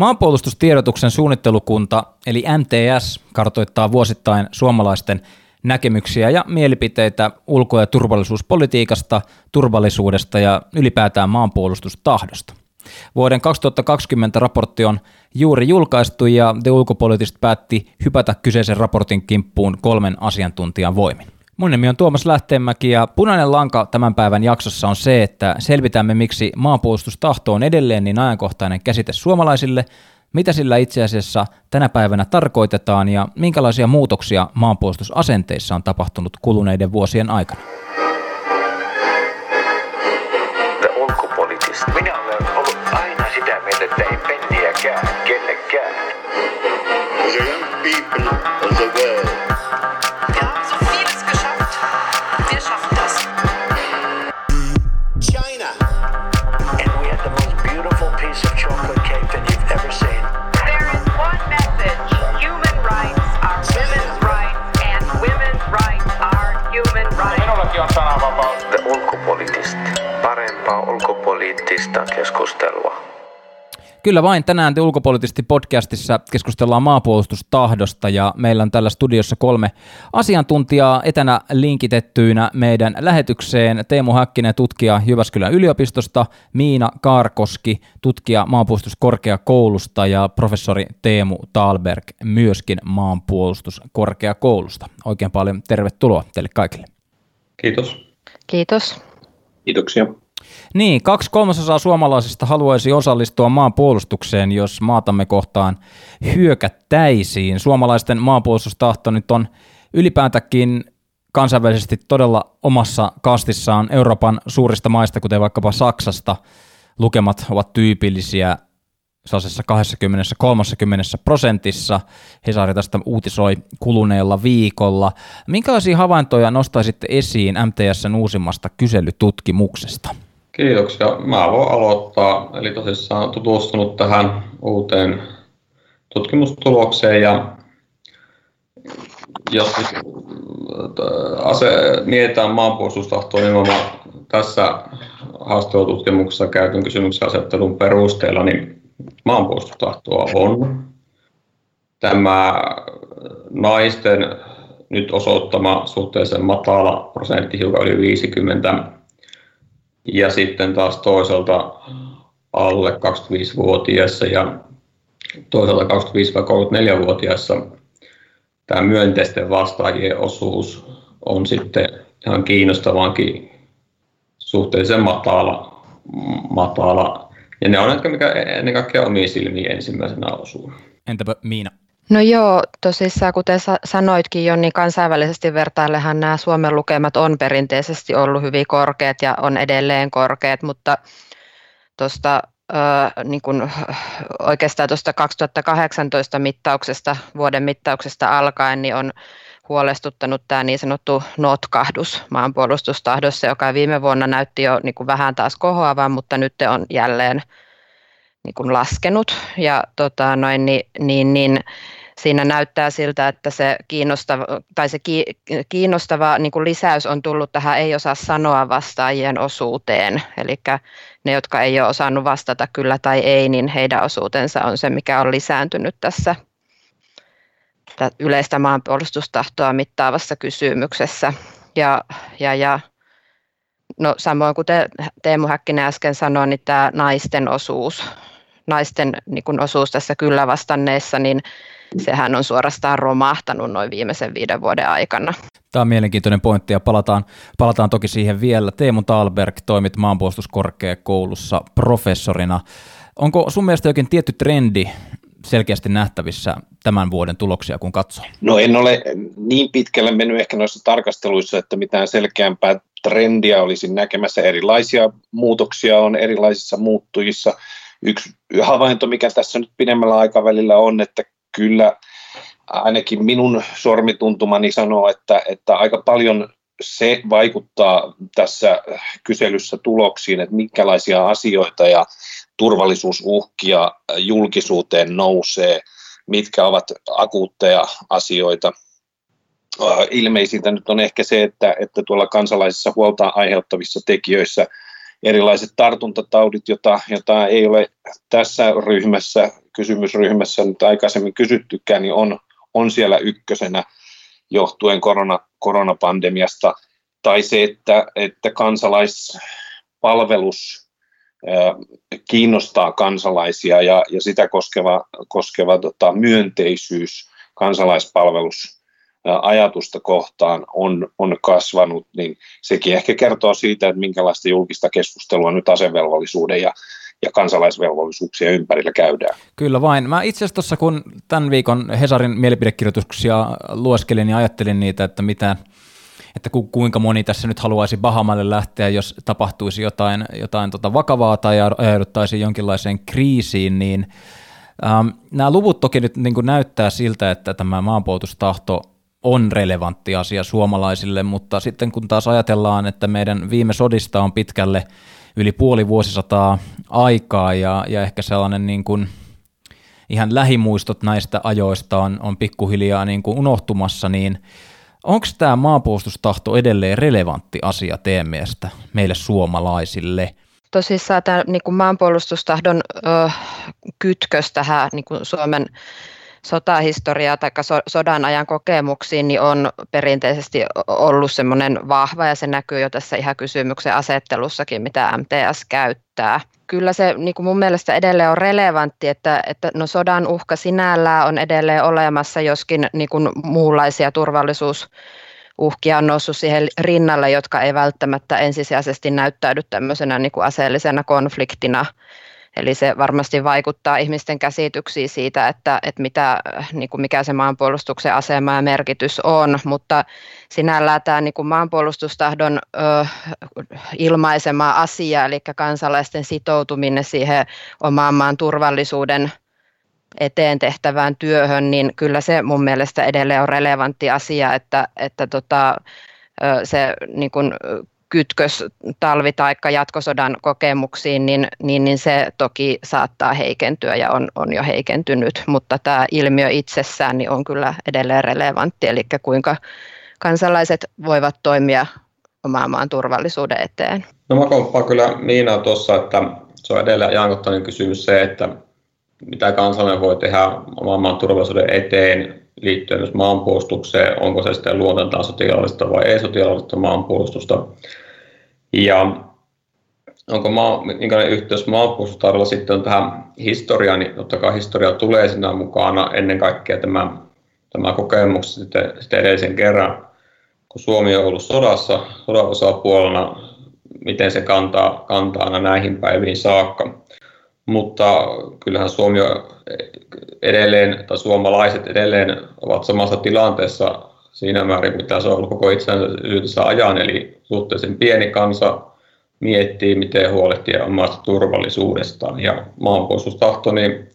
Maanpuolustustiedotuksen suunnittelukunta eli MTS kartoittaa vuosittain suomalaisten näkemyksiä ja mielipiteitä ulko- ja turvallisuuspolitiikasta, turvallisuudesta ja ylipäätään maanpuolustustahdosta. Vuoden 2020 raportti on juuri julkaistu ja The Ulkopoliittista päätti hypätä kyseisen raportin kimppuun kolmen asiantuntijan voimin. Mun nimi on Tuomas Lähteenmäki ja punainen lanka tämän päivän jaksossa on se, että selvitämme miksi maanpuolustustahto on edelleen niin ajankohtainen käsite suomalaisille, mitä sillä itse asiassa tänä päivänä tarkoitetaan ja minkälaisia muutoksia maanpuolustusasenteissa on tapahtunut kuluneiden vuosien aikana. Minä olen ollut aina sitä mieltä, että ei penniäkään kellekään. The young people of the world ulkopoliittista keskustelua. Kyllä vain tänään te ulkopoliittisesti podcastissa keskustellaan maapuolustustahdosta ja meillä on tällä studiossa kolme asiantuntijaa etänä linkitettyinä meidän lähetykseen. Teemu Häkkinen, tutkija Jyväskylän yliopistosta, Miina Kaarkoski, tutkija maanpuolustuskorkeakoulusta ja professori Teemu Talberg myöskin maanpuolustuskorkeakoulusta. Oikein paljon tervetuloa teille kaikille. Kiitos. Kiitos. Kiitoksia. Niin, kaksi kolmasosaa suomalaisista haluaisi osallistua maanpuolustukseen, jos maatamme kohtaan hyökättäisiin. Suomalaisten maanpuolustustahto nyt on ylipäätäkin kansainvälisesti todella omassa kastissaan Euroopan suurista maista, kuten vaikkapa Saksasta. Lukemat ovat tyypillisiä sellaisessa 20-30 prosentissa. Hesari tästä uutisoi kuluneella viikolla. Minkälaisia havaintoja nostaisitte esiin MTSn uusimmasta kyselytutkimuksesta? Kiitoksia. Mä voin aloittaa. Eli tosissaan tutustunut tähän uuteen tutkimustulokseen ja jos ase, mietitään maanpuolustustahtoa nimenomaan tässä haastattelututkimuksessa käytyn kysymyksen asettelun perusteella, niin maanpuolustustahtoa on. Tämä naisten nyt osoittama suhteellisen matala prosentti, hiukan yli 50, ja sitten taas toisaalta alle 25-vuotiaissa ja toisaalta 25-34-vuotiaissa tämä myönteisten vastaajien osuus on sitten ihan kiinnostavankin suhteellisen matala, matala. Ja ne on ehkä mikä ennen kaikkea omiin silmiin ensimmäisenä osuu. Entäpä Miina? No joo, tosissaan kuten sanoitkin jo, niin kansainvälisesti vertaillehan nämä Suomen lukemat on perinteisesti ollut hyvin korkeat ja on edelleen korkeat, mutta tuosta niin kuin oikeastaan tuosta 2018 mittauksesta, vuoden mittauksesta alkaen, niin on huolestuttanut tämä niin sanottu notkahdus maanpuolustustahdossa, joka viime vuonna näytti jo niin kuin vähän taas kohoavan, mutta nyt on jälleen niin kuin laskenut. Ja tota, noin, niin, niin, niin siinä näyttää siltä, että se kiinnostava, tai se kiinnostava niin kuin lisäys on tullut tähän ei osaa sanoa vastaajien osuuteen. Eli ne, jotka ei ole osannut vastata kyllä tai ei, niin heidän osuutensa on se, mikä on lisääntynyt tässä yleistä maanpuolustustahtoa mittaavassa kysymyksessä. Ja, ja, ja no, samoin kuten Teemu Häkkinen äsken sanoi, niin tämä naisten osuus, naisten niin kuin osuus tässä kyllä vastanneessa, niin sehän on suorastaan romahtanut noin viimeisen viiden vuoden aikana. Tämä on mielenkiintoinen pointti ja palataan, palataan toki siihen vielä. Teemu Talberg toimit maanpuolustuskorkeakoulussa professorina. Onko sun mielestä jokin tietty trendi selkeästi nähtävissä tämän vuoden tuloksia, kun katsoo? No en ole niin pitkälle mennyt ehkä noissa tarkasteluissa, että mitään selkeämpää trendiä olisin näkemässä. Erilaisia muutoksia on erilaisissa muuttujissa. Yksi havainto, mikä tässä nyt pidemmällä aikavälillä on, että kyllä ainakin minun sormituntumani sanoo, että, että aika paljon se vaikuttaa tässä kyselyssä tuloksiin, että minkälaisia asioita ja turvallisuusuhkia julkisuuteen nousee, mitkä ovat akuutteja asioita. Ilmeisintä nyt on ehkä se, että, että tuolla kansalaisissa huolta aiheuttavissa tekijöissä erilaiset tartuntataudit, jota, jota ei ole tässä ryhmässä, kysymysryhmässä nyt aikaisemmin kysyttykään, niin on, on siellä ykkösenä johtuen korona, koronapandemiasta, tai se, että, että kansalaispalvelus kiinnostaa kansalaisia ja, ja sitä koskeva, koskeva tota, myönteisyys kansalaispalvelus ajatusta kohtaan on, on kasvanut, niin sekin ehkä kertoo siitä, että minkälaista julkista keskustelua nyt asevelvollisuuden ja, ja kansalaisvelvollisuuksien ympärillä käydään. Kyllä vain. Mä itse asiassa tuossa, kun tämän viikon Hesarin mielipidekirjoituksia lueskelin ja ajattelin niitä, että mitä, että ku, kuinka moni tässä nyt haluaisi Bahamalle lähteä, jos tapahtuisi jotain, jotain tota vakavaa tai ajauduttaisiin jonkinlaiseen kriisiin, niin ähm, nämä luvut toki nyt niin näyttää siltä, että tämä maanpuolustustahto on relevantti asia suomalaisille, mutta sitten kun taas ajatellaan, että meidän viime sodista on pitkälle yli puoli vuosisataa aikaa ja, ja ehkä sellainen niin kuin ihan lähimuistot näistä ajoista on, on pikkuhiljaa niin kuin unohtumassa, niin onko tämä maanpuolustustahto edelleen relevantti asia teidän mielestä meille suomalaisille? Tosissaan tämä niin kuin maanpuolustustahdon ö, kytkös tähän niin kuin Suomen sotahistoriaa tai sodan ajan kokemuksiin, niin on perinteisesti ollut semmoinen vahva ja se näkyy jo tässä ihan kysymyksen asettelussakin, mitä MTS käyttää. Kyllä se niin kuin mun mielestä edelleen on relevantti, että, että no sodan uhka sinällään on edelleen olemassa, joskin niin kuin muunlaisia turvallisuus uhkia on noussut siihen rinnalle, jotka ei välttämättä ensisijaisesti näyttäydy tämmöisenä niin kuin aseellisena konfliktina Eli se varmasti vaikuttaa ihmisten käsityksiin siitä, että, että mitä, niin kuin mikä se maanpuolustuksen asema ja merkitys on, mutta sinällään tämä niin kuin maanpuolustustahdon ö, ilmaisema asia, eli kansalaisten sitoutuminen siihen omaan maan turvallisuuden eteen tehtävään työhön, niin kyllä se mun mielestä edelleen on relevantti asia, että, että tota, se niin kuin kytkös talvi- tai jatkosodan kokemuksiin, niin, niin, niin se toki saattaa heikentyä ja on, on jo heikentynyt, mutta tämä ilmiö itsessään niin on kyllä edelleen relevantti, eli kuinka kansalaiset voivat toimia oman maan turvallisuuden eteen. No mä komppaan kyllä Miina tuossa, että se on edelleen ajankohtainen kysymys se, että mitä kansalainen voi tehdä oman maan turvallisuuden eteen liittyen myös maanpuolustukseen, onko se sitten luonteeltaan sotilaallista vai ei-sotilaallista maanpuolustusta. Ja onko maa, minkälainen yhteys maanpuolustustarvilla sitten on tähän historiaan, niin totta kai historia tulee sinä mukana ennen kaikkea tämä, tämä kokemus sitten, sitten edellisen kerran, kun Suomi on ollut sodassa, sodan osapuolena, miten se kantaa, kantaa aina näihin päiviin saakka. Mutta kyllähän Suomi edelleen, tai suomalaiset edelleen ovat samassa tilanteessa siinä määrin, mitä se on ollut koko itsenäisyytensä ajan, eli suhteellisen pieni kansa miettii, miten huolehtia omasta turvallisuudestaan. Ja maanpuolustustahto, niin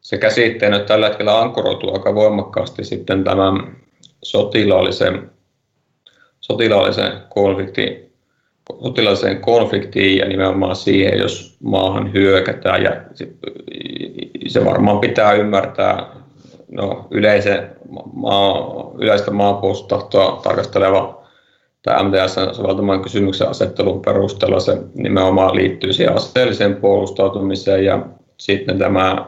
se käsitteenä tällä hetkellä ankkuroituu aika voimakkaasti sitten tämän sotilaallisen, sotilaallisen konfliktin sotilaalliseen konfliktiin ja nimenomaan siihen, jos maahan hyökätään. Ja se varmaan pitää ymmärtää no, yleisen maa, yleistä maanpuolustustahtoa tarkasteleva tämä MTS soveltaman kysymyksen asettelun perusteella se nimenomaan liittyy siihen aseelliseen puolustautumiseen ja sitten tämä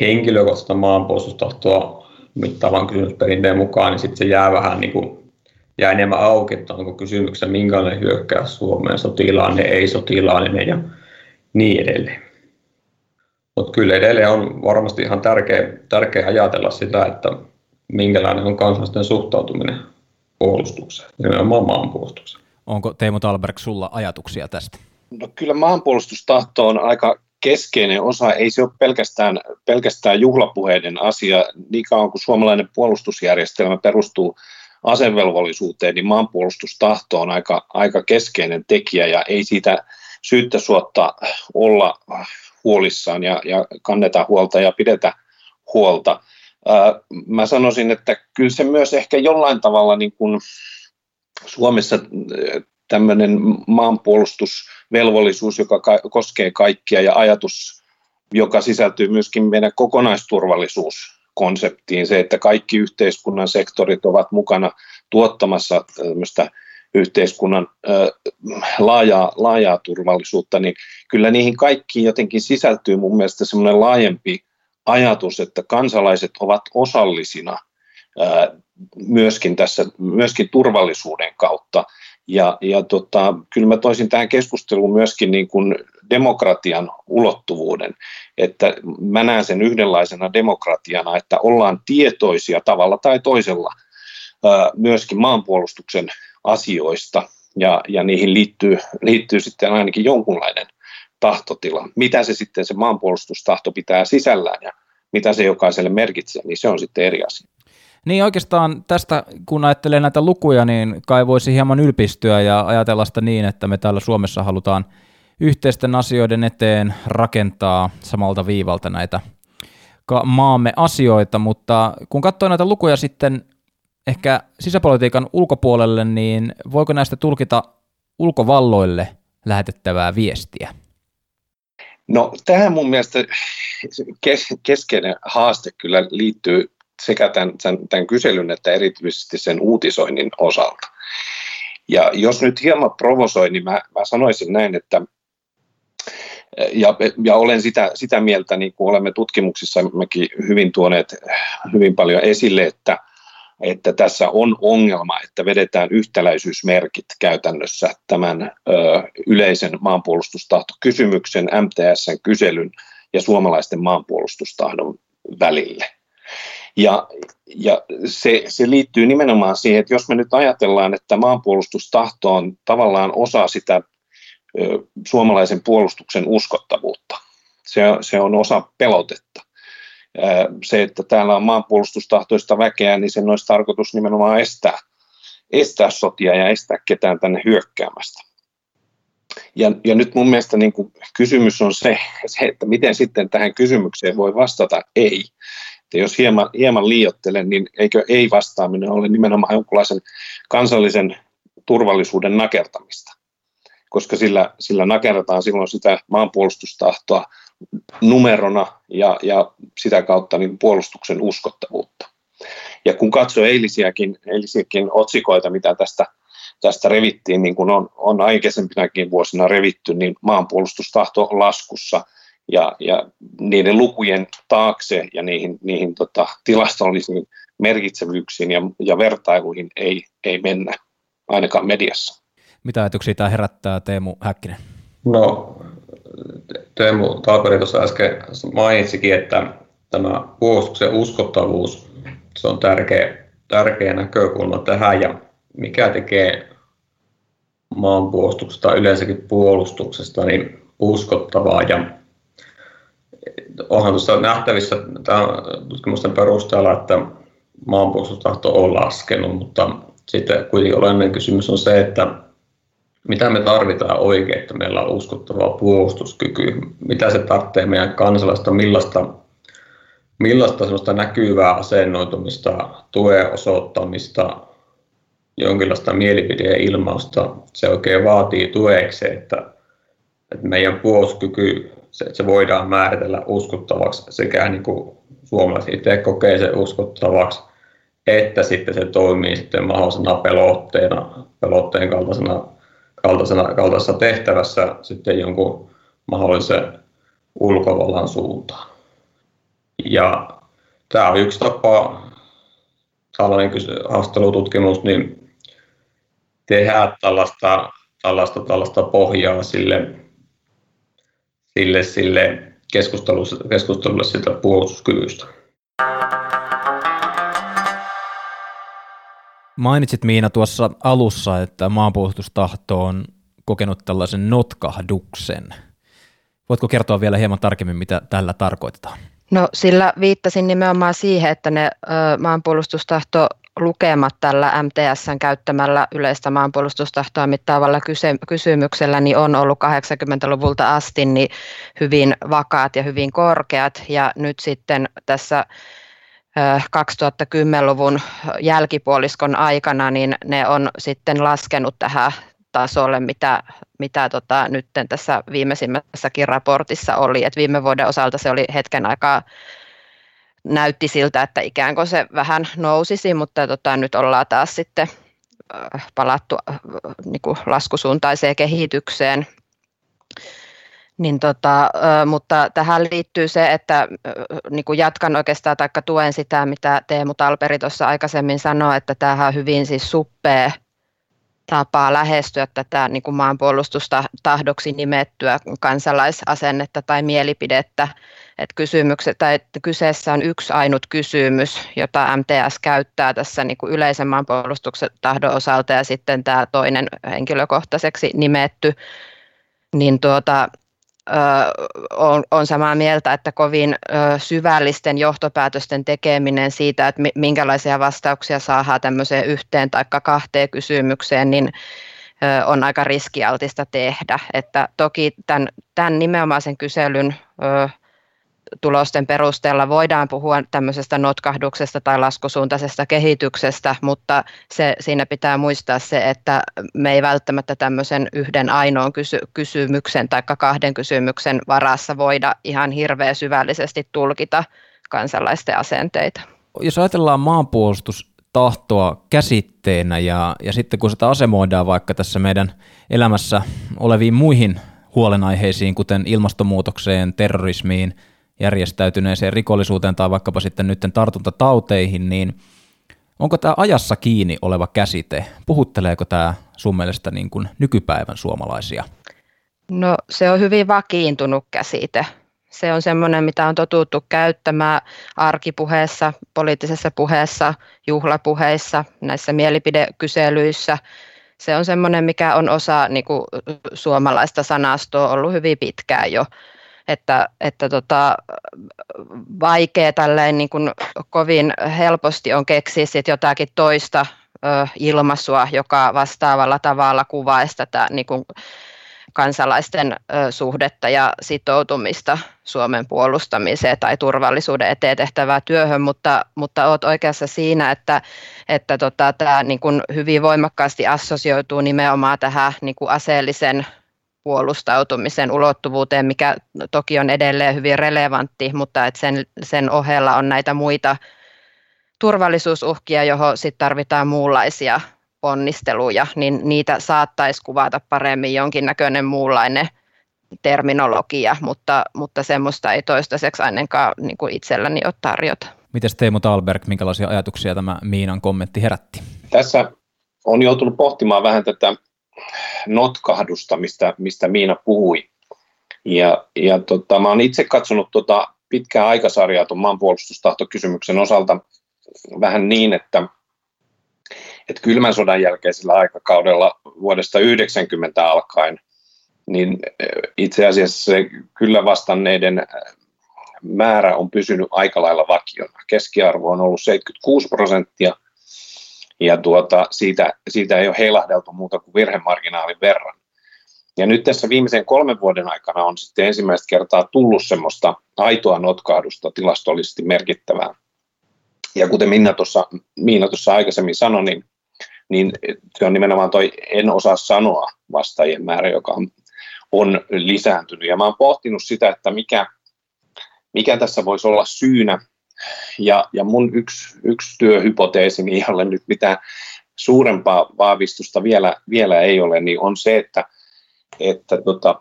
henkilökohtaista maanpuolustustahtoa mittaavan kysymysperinteen mukaan, niin sitten se jää vähän niin kuin, jää enemmän auki, että onko kysymyksessä minkälainen hyökkäys Suomeen, sotilainen, ei sotilainen ja niin edelleen. Mutta kyllä edelleen on varmasti ihan tärkeä, tärkeä ajatella sitä, että minkälainen on kansalaisten suhtautuminen puolustukseen, nimenomaan maanpuolustukseen. Onko Teemu Talberg sulla ajatuksia tästä? No kyllä maanpuolustustahto on aika keskeinen osa, ei se ole pelkästään, pelkästään juhlapuheiden asia. Niin kauan kuin suomalainen puolustusjärjestelmä perustuu asevelvollisuuteen, niin maanpuolustustahto on aika, aika keskeinen tekijä ja ei siitä syyttä suotta olla huolissaan ja, ja kannetaan huolta ja pidetä huolta. Mä sanoisin, että kyllä se myös ehkä jollain tavalla niin kuin Suomessa tämmöinen maanpuolustusvelvollisuus, joka koskee kaikkia ja ajatus, joka sisältyy myöskin meidän kokonaisturvallisuuskonseptiin, se, että kaikki yhteiskunnan sektorit ovat mukana tuottamassa tämmöistä yhteiskunnan laajaa, laajaa turvallisuutta, niin kyllä niihin kaikkiin jotenkin sisältyy mun mielestä semmoinen laajempi ajatus, että kansalaiset ovat osallisina myöskin tässä, myöskin turvallisuuden kautta. Ja, ja tota, kyllä mä toisin tähän keskusteluun myöskin niin kuin demokratian ulottuvuuden, että mä näen sen yhdenlaisena demokratiana, että ollaan tietoisia tavalla tai toisella myöskin maanpuolustuksen asioista, ja, ja niihin liittyy, liittyy sitten ainakin jonkunlainen tahtotila. Mitä se sitten se maanpuolustustahto pitää sisällään ja mitä se jokaiselle merkitsee, niin se on sitten eri asia. Niin oikeastaan tästä, kun ajattelee näitä lukuja, niin kai voisi hieman ylpistyä ja ajatella sitä niin, että me täällä Suomessa halutaan yhteisten asioiden eteen rakentaa samalta viivalta näitä maamme asioita, mutta kun katsoo näitä lukuja sitten ehkä sisäpolitiikan ulkopuolelle, niin voiko näistä tulkita ulkovalloille lähetettävää viestiä? No tähän mun mielestä keskeinen haaste kyllä liittyy sekä tämän, tämän, tämän kyselyn että erityisesti sen uutisoinnin osalta. Ja jos nyt hieman provosoin, niin mä, mä sanoisin näin, että ja, ja olen sitä, sitä mieltä, niin kuin olemme tutkimuksissa mekin hyvin tuoneet hyvin paljon esille, että, että tässä on ongelma, että vedetään yhtäläisyysmerkit käytännössä tämän ö, yleisen maanpuolustustahtokysymyksen, MTSn kyselyn ja suomalaisten maanpuolustustahdon välille. Ja, ja se, se liittyy nimenomaan siihen, että jos me nyt ajatellaan, että maanpuolustustahto on tavallaan osa sitä ö, suomalaisen puolustuksen uskottavuutta, se, se on osa pelotetta. Se, että täällä on maanpuolustustahtoista väkeä, niin sen olisi tarkoitus nimenomaan estää, estää sotia ja estää ketään tänne hyökkäämästä. Ja, ja nyt mun mielestä niin kysymys on se, se, että miten sitten tähän kysymykseen voi vastata ei. Että jos hieman, hieman liiottelen, niin eikö ei-vastaaminen ole nimenomaan jonkinlaisen kansallisen turvallisuuden nakertamista, koska sillä, sillä nakerrataan silloin sitä maanpuolustustahtoa numerona ja, ja sitä kautta niin puolustuksen uskottavuutta. Ja kun katsoo eilisiäkin, eilisiäkin otsikoita, mitä tästä, tästä revittiin, niin kuin on, on aikaisempinakin vuosina revitty, niin maanpuolustustahto laskussa – ja, ja niiden lukujen taakse ja niihin, niihin tota, tilastollisiin merkitsevyyksiin ja, ja vertailuihin ei, ei mennä, ainakaan mediassa. Mitä ajatuksia tämä herättää, Teemu Häkkinen? No, Teemu Taaperi tuossa äsken mainitsikin, että tämä puolustuksen uskottavuus, se on tärkeä, tärkeä näkökulma tähän ja mikä tekee maanpuolustuksesta yleensäkin puolustuksesta niin uskottavaa ja onhan tuossa nähtävissä tutkimusten perusteella, että maanpuolustustahto on laskenut, mutta sitten kuitenkin olennainen kysymys on se, että mitä me tarvitaan oikein, että meillä on uskottava puolustuskyky, mitä se tarvitsee meidän kansalaista, millaista, millaista sellaista näkyvää asennoitumista, tuen osoittamista, jonkinlaista mielipideilmausta se oikein vaatii tuekseen, että, että meidän puolustuskyky se, se voidaan määritellä uskottavaksi sekä niin kuin suomalaiset itse kokee sen uskottavaksi, että sitten se toimii sitten mahdollisena pelotteena, pelotteen kaltaisena, kaltaisena, kaltaisessa tehtävässä sitten jonkun mahdollisen ulkovallan suuntaan. Ja tämä on yksi tapa, tällainen haastattelututkimus, niin tehdä tällaista, tällaista, tällaista pohjaa sille sille, sille keskustelulle, keskustelulle sitä puolustuskyvystä. Mainitsit Miina tuossa alussa, että maanpuolustustahto on kokenut tällaisen notkahduksen. Voitko kertoa vielä hieman tarkemmin, mitä tällä tarkoitetaan? No sillä viittasin nimenomaan siihen, että ne ö, maanpuolustustahto lukemat tällä MTSn käyttämällä yleistä maanpuolustustahtoa mittaavalla kysymyksellä niin on ollut 80-luvulta asti niin hyvin vakaat ja hyvin korkeat ja nyt sitten tässä 2010-luvun jälkipuoliskon aikana niin ne on sitten laskenut tähän tasolle, mitä, mitä tota, nyt tässä viimeisimmässäkin raportissa oli. Et viime vuoden osalta se oli hetken aikaa näytti siltä, että ikään kuin se vähän nousisi, mutta tota, nyt ollaan taas sitten palattu niin kuin laskusuuntaiseen kehitykseen. Niin tota, mutta tähän liittyy se, että niin kuin jatkan oikeastaan tai tuen sitä, mitä Teemu Talperi tuossa aikaisemmin sanoi, että tämähän on hyvin siis suppea tapaa lähestyä tätä niin kuin maanpuolustusta tahdoksi nimettyä kansalaisasennetta tai mielipidettä. Että kysymykset, tai että kyseessä on yksi ainut kysymys, jota MTS käyttää tässä niin kuin yleisen tahdon osalta ja sitten tämä toinen henkilökohtaiseksi nimetty, niin tuota, on, on samaa mieltä, että kovin syvällisten johtopäätösten tekeminen siitä, että minkälaisia vastauksia saadaan tämmöiseen yhteen tai kahteen kysymykseen, niin on aika riskialtista tehdä. Että toki tämän, tämän nimenomaisen kyselyn tulosten perusteella voidaan puhua tämmöisestä notkahduksesta tai laskusuuntaisesta kehityksestä, mutta se, siinä pitää muistaa se, että me ei välttämättä tämmöisen yhden ainoan kysy- kysymyksen tai kahden kysymyksen varassa voida ihan hirveän syvällisesti tulkita kansalaisten asenteita. Jos ajatellaan maanpuolustustahtoa käsitteenä ja, ja sitten kun sitä asemoidaan vaikka tässä meidän elämässä oleviin muihin huolenaiheisiin, kuten ilmastonmuutokseen, terrorismiin – järjestäytyneeseen rikollisuuteen tai vaikkapa sitten nyt tartuntatauteihin, niin onko tämä ajassa kiinni oleva käsite? Puhutteleeko tämä sun mielestä niin kuin nykypäivän suomalaisia? No se on hyvin vakiintunut käsite. Se on semmoinen, mitä on totuttu käyttämään arkipuheessa, poliittisessa puheessa, juhlapuheissa, näissä mielipidekyselyissä. Se on semmoinen, mikä on osa niin kuin, suomalaista sanastoa ollut hyvin pitkään jo että, että tota, vaikea tälleen niin kuin kovin helposti on keksiä sit jotakin toista ö, ilmaisua, joka vastaavalla tavalla kuvaisi tätä niin kuin kansalaisten ö, suhdetta ja sitoutumista Suomen puolustamiseen tai turvallisuuden eteen tehtävää työhön, mutta, mutta olet oikeassa siinä, että, että tota, tämä niin hyvin voimakkaasti assosioituu nimenomaan tähän niin kuin aseellisen puolustautumisen ulottuvuuteen, mikä toki on edelleen hyvin relevantti, mutta että sen, sen ohella on näitä muita turvallisuusuhkia, johon sitten tarvitaan muunlaisia ponnisteluja, niin niitä saattaisi kuvata paremmin jonkinnäköinen muunlainen terminologia, mutta, mutta semmoista ei toistaiseksi ainakaan niin kuin itselläni ole tarjota. Miten Teemu Talberg, minkälaisia ajatuksia tämä Miinan kommentti herätti? Tässä on joutunut pohtimaan vähän tätä notkahdusta, mistä, mistä Miina puhui. Ja, ja tota, mä oon itse katsonut tota pitkää aikasarjaa tuon maanpuolustustahtokysymyksen osalta vähän niin, että, että kylmän sodan jälkeisellä aikakaudella vuodesta 90 alkaen, niin itse asiassa se kyllä vastanneiden määrä on pysynyt aika lailla vakiona. Keskiarvo on ollut 76 prosenttia, ja tuota, siitä, siitä ei ole heilahdeltu muuta kuin virhemarginaalin verran. Ja nyt tässä viimeisen kolmen vuoden aikana on sitten ensimmäistä kertaa tullut semmoista aitoa notkahdusta tilastollisesti merkittävää. Ja kuten Minna tuossa, Miina tuossa aikaisemmin sanoi, niin, niin se on nimenomaan toi en osaa sanoa vastaajien määrä, joka on, on lisääntynyt. Ja mä oon pohtinut sitä, että mikä, mikä tässä voisi olla syynä ja, ja mun yksi, yksi työhypoteesi, jolle nyt mitään suurempaa vahvistusta vielä, vielä ei ole, niin on se, että, että tota,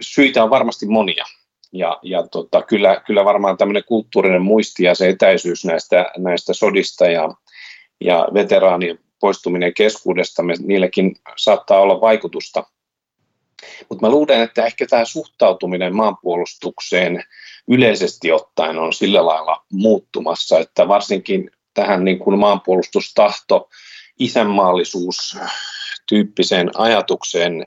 syitä on varmasti monia. Ja, ja tota, kyllä, kyllä varmaan tämmöinen kulttuurinen muisti ja se etäisyys näistä, näistä sodista ja, ja veteraanien poistuminen keskuudesta, me, niillekin saattaa olla vaikutusta. Mutta mä luulen, että ehkä tämä suhtautuminen maanpuolustukseen yleisesti ottaen on sillä lailla muuttumassa, että varsinkin tähän niin kuin maanpuolustustahto, isänmaallisuus tyyppiseen ajatukseen,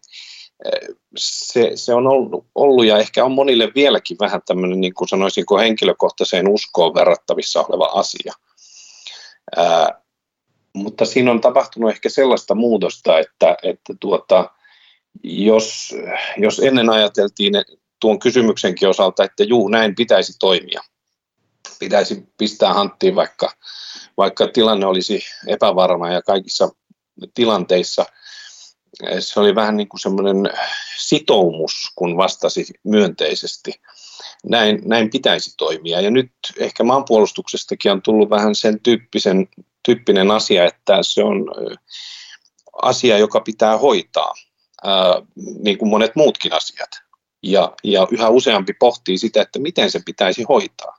se, se on ollut, ollut ja ehkä on monille vieläkin vähän tämmöinen, niin kuin sanoisinko, henkilökohtaiseen uskoon verrattavissa oleva asia. Ää, mutta siinä on tapahtunut ehkä sellaista muutosta, että, että tuota, jos, jos ennen ajateltiin tuon kysymyksenkin osalta, että juu, näin pitäisi toimia. Pitäisi pistää hanttiin, vaikka, vaikka tilanne olisi epävarma ja kaikissa tilanteissa se oli vähän niin kuin semmoinen sitoumus, kun vastasi myönteisesti. Näin, näin pitäisi toimia. Ja nyt ehkä maanpuolustuksestakin on tullut vähän sen tyyppisen, tyyppinen asia, että se on asia, joka pitää hoitaa, ää, niin kuin monet muutkin asiat. Ja, ja yhä useampi pohtii sitä, että miten se pitäisi hoitaa.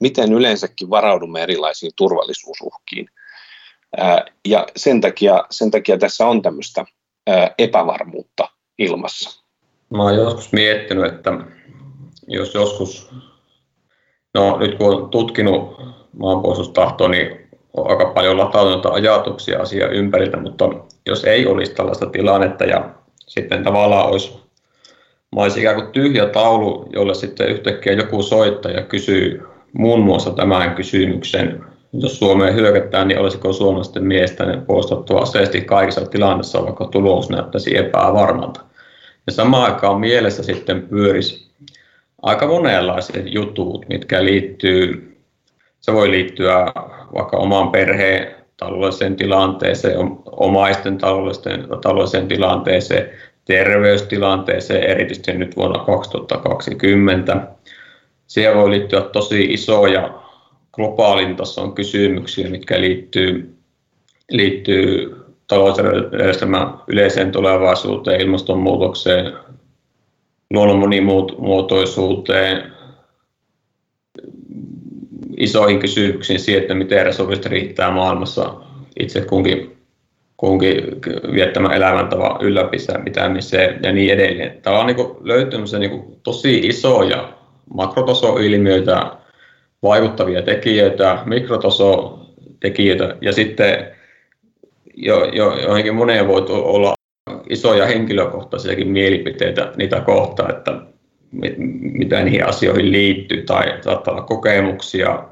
Miten yleensäkin varaudumme erilaisiin turvallisuusuhkiin. Ää, ja sen takia, sen takia tässä on tämmöistä ää, epävarmuutta ilmassa. Mä oon joskus miettinyt, että jos joskus, no nyt kun olen tutkinut maanpuolustustahtoa, niin on aika paljon latautunutta ajatuksia asiaa ympäriltä, mutta jos ei olisi tällaista tilannetta ja sitten tavallaan olisi, mä olisi ikään kuin tyhjä taulu, jolle sitten yhtäkkiä joku soittaa ja kysyy muun muassa tämän kysymyksen, jos Suomeen hyökätään, niin olisiko suomalaisten miestä puolustettu aseesti kaikissa tilanteissa, vaikka tulos näyttäisi epävarmalta. Ja samaan aikaan mielessä sitten pyörisi aika monenlaiset jutut, mitkä liittyy, se voi liittyä vaikka omaan perheen taloudelliseen tilanteeseen, omaisten taloudelliseen, taloudelliseen tilanteeseen, terveystilanteeseen, erityisesti nyt vuonna 2020. Siihen voi liittyä tosi isoja globaalin tason kysymyksiä, mitkä liittyy, liittyy talousjärjestelmän yleiseen tulevaisuuteen, ilmastonmuutokseen, luonnon monimuotoisuuteen, isoihin kysymyksiin siitä, että miten resurssit riittää maailmassa itse kunkin, kunkin viettämän elämäntavan ylläpitämiseen ja niin edelleen. Täällä on niin löytynyt niin tosi isoja makrotasoilmiöitä, vaikuttavia tekijöitä, mikrotasotekijöitä ja sitten jo, jo, johonkin moneen voi olla isoja henkilökohtaisiakin mielipiteitä niitä kohtaa, että mitä niihin asioihin liittyy tai saattaa olla kokemuksia,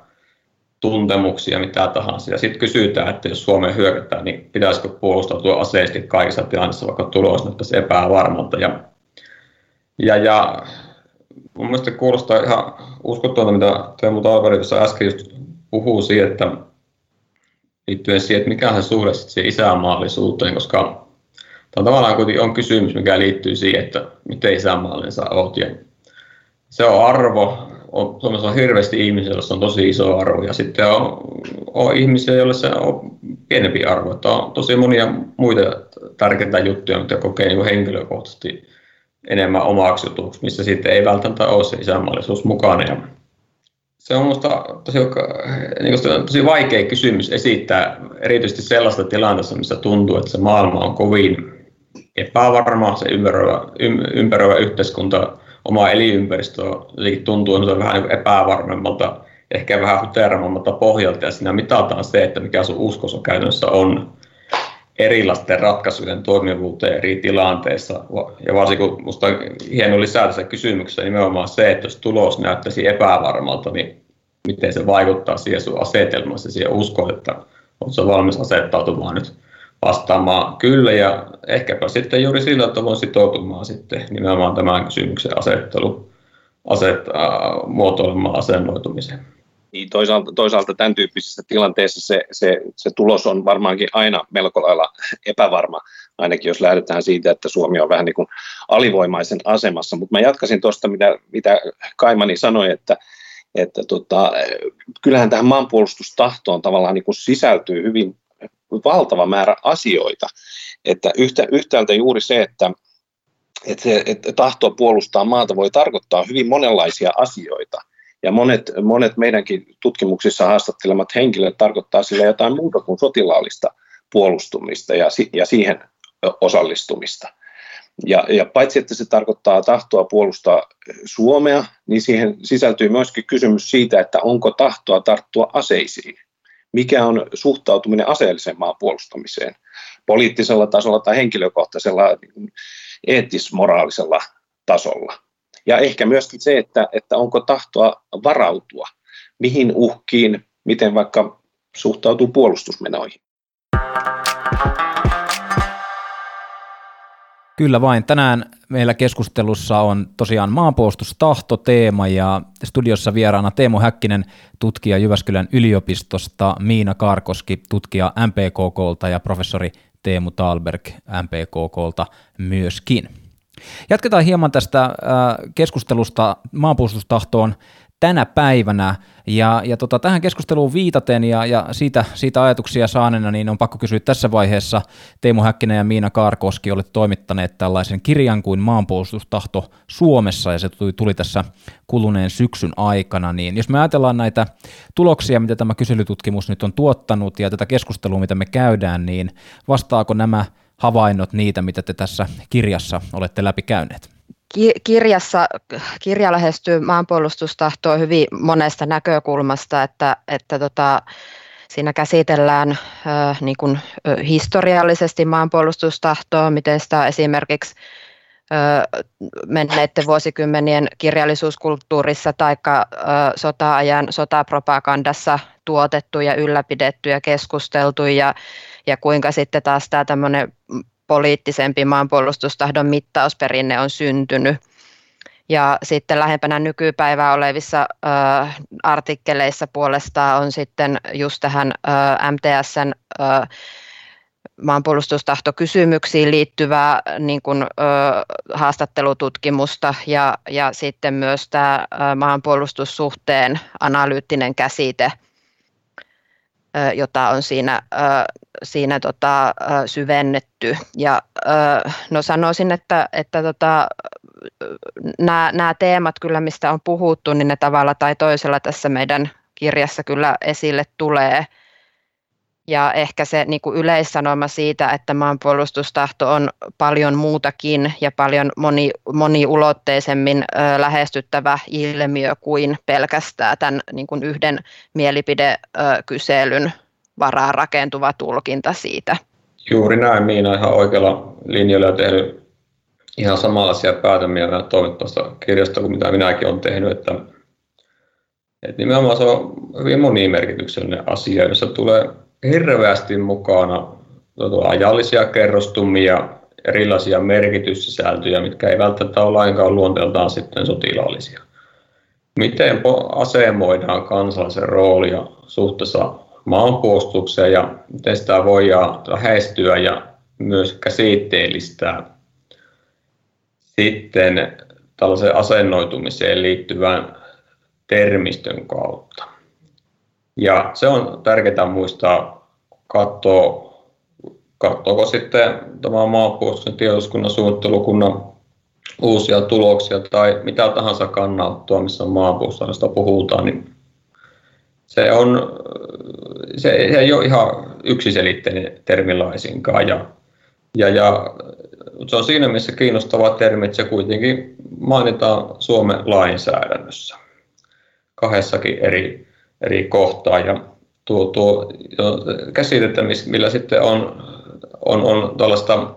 tuntemuksia, mitä tahansa. Ja sitten kysytään, että jos Suomeen hyökätään, niin pitäisikö puolustautua aseesti kaikissa tilanteissa, vaikka tulos näyttäisi epävarmalta. Ja, ja, ja mun mielestä kuulostaa ihan uskottavalta, mitä Teemu Talveri tuossa äsken just puhuu siitä, että liittyen siihen, että mikä on se suhde siihen isänmaallisuuteen, koska tämä on tavallaan kuitenkin on kysymys, mikä liittyy siihen, että miten isänmaallinen sä oot. Ja se on arvo. On, Suomessa on hirveästi ihmisiä, joilla on tosi iso arvo, ja sitten on, on ihmisiä, joilla se on pienempi arvo. Että on tosi monia muita tärkeitä juttuja, mitä kokee niin henkilökohtaisesti enemmän omaksutuksi, missä sitten ei välttämättä ole se isänmaallisuus mukana. Ja se on minusta tosi, niin tosi vaikea kysymys esittää erityisesti sellaista tilanteessa, missä tuntuu, että se maailma on kovin epävarma, se ympäröivä, ympäröivä yhteiskunta, oma elinympäristö tuntuu vähän niin epävarmemmalta, ehkä vähän huterammalta pohjalta ja siinä mitataan se, että mikä sun uskossa käytännössä on erilaisten ratkaisujen toimivuuteen eri tilanteissa. Ja varsinkin kun minusta hieno lisää tässä kysymyksessä nimenomaan se, että jos tulos näyttäisi epävarmalta, niin miten se vaikuttaa siihen sun asetelmaan, se siihen uskoon, että oletko valmis asettautumaan nyt vastaamaan kyllä ja ehkäpä sitten juuri sillä tavoin sitoutumaan sitten nimenomaan tämän kysymyksen asettelu, aset, äh, muotoilemaan asennoitumiseen. Niin toisaalta, toisaalta tämän tyyppisessä tilanteessa se, se, se tulos on varmaankin aina melko lailla epävarma, ainakin jos lähdetään siitä, että Suomi on vähän niin kuin alivoimaisen asemassa. Mutta mä jatkasin tuosta, mitä, mitä Kaimani sanoi, että, että tota, kyllähän tähän maanpuolustustahtoon tavallaan niin kuin sisältyy hyvin valtava määrä asioita. Että yhtä, yhtäältä juuri se, että, että, se, että tahtoa puolustaa maata voi tarkoittaa hyvin monenlaisia asioita – ja monet, monet meidänkin tutkimuksissa haastattelemat henkilöt tarkoittaa sille jotain muuta kuin sotilaallista puolustumista ja, ja siihen osallistumista. Ja, ja paitsi että se tarkoittaa tahtoa puolustaa Suomea, niin siihen sisältyy myöskin kysymys siitä, että onko tahtoa tarttua aseisiin. Mikä on suhtautuminen aseelliseen maan puolustamiseen poliittisella tasolla tai henkilökohtaisella eettis-moraalisella tasolla. Ja ehkä myöskin se, että, että onko tahtoa varautua, mihin uhkiin, miten vaikka suhtautuu puolustusmenoihin. Kyllä vain. Tänään meillä keskustelussa on tosiaan maanpuolustustahto teema ja studiossa vieraana Teemu Häkkinen, tutkija Jyväskylän yliopistosta, Miina Karkoski, tutkija MPKKlta ja professori Teemu Talberg MPKKlta myöskin. Jatketaan hieman tästä äh, keskustelusta maanpuolustustahtoon tänä päivänä. Ja, ja tota, tähän keskusteluun viitaten ja, ja siitä, siitä ajatuksia saanena, niin on pakko kysyä tässä vaiheessa. Teemu Häkkinen ja Miina Kaarkoski olette toimittaneet tällaisen kirjan kuin maanpuolustustahto Suomessa, ja se tuli, tuli tässä kuluneen syksyn aikana. Niin jos me ajatellaan näitä tuloksia, mitä tämä kyselytutkimus nyt on tuottanut, ja tätä keskustelua, mitä me käydään, niin vastaako nämä havainnot niitä, mitä te tässä kirjassa olette läpi käyneet? Kirjassa, kirja lähestyy maanpuolustustahtoa hyvin monesta näkökulmasta, että, että tota, siinä käsitellään äh, niin kuin, historiallisesti maanpuolustustahtoa, miten sitä esimerkiksi äh, menneiden vuosikymmenien kirjallisuuskulttuurissa tai sota-ajan sotapropagandassa tuotettu ja ylläpidetty ja keskusteltu ja, ja kuinka sitten taas tämä poliittisempi maanpuolustustahdon mittausperinne on syntynyt. Ja sitten lähempänä nykypäivää olevissa ö, artikkeleissa puolestaan on sitten just tähän ö, MTSn ö, maanpuolustustahtokysymyksiin liittyvää niin kuin, ö, haastattelututkimusta ja, ja sitten myös tämä maanpuolustussuhteen analyyttinen käsite – jota on siinä, siinä tota, syvennetty. Ja no sanoisin, että, että tota, nämä, nämä teemat kyllä, mistä on puhuttu, niin ne tavalla tai toisella tässä meidän kirjassa kyllä esille tulee – ja ehkä se niin kuin yleissanoma siitä, että maanpuolustustahto on paljon muutakin ja paljon moni, moniulotteisemmin ö, lähestyttävä ilmiö kuin pelkästään tämän niin kuin yhden mielipidekyselyn varaan rakentuva tulkinta siitä. Juuri näin, Miina ihan oikealla linjalla tehnyt ihan samanlaisia päätelmiä toivottavasta kirjasta kuin mitä minäkin olen tehnyt, että, että nimenomaan se on hyvin monimerkityksellinen asia, jossa tulee hirveästi mukana tuota, ajallisia kerrostumia, erilaisia merkityssisältöjä, mitkä ei välttämättä ole lainkaan luonteeltaan sitten sotilaallisia. Miten asemoidaan kansallisen roolia suhteessa maanpuolustukseen ja miten sitä voidaan lähestyä ja myös käsitteellistää sitten tällaiseen asennoitumiseen liittyvän termistön kautta. Ja se on tärkeää muistaa katsoa, katsoako sitten tämä maanpuolustuksen tiedoskunnan suunnittelukunnan uusia tuloksia tai mitä tahansa kannattua, missä maanpuolustuksesta puhutaan, niin se, on, se ei ole ihan yksiselitteinen termi laisinkaan. Ja, ja, ja se on siinä mielessä kiinnostava termi, että se kuitenkin mainitaan Suomen lainsäädännössä kahdessakin eri eri kohtaa. Ja tuo, tuo käsitettä, millä sitten on, on, on tällaista äh,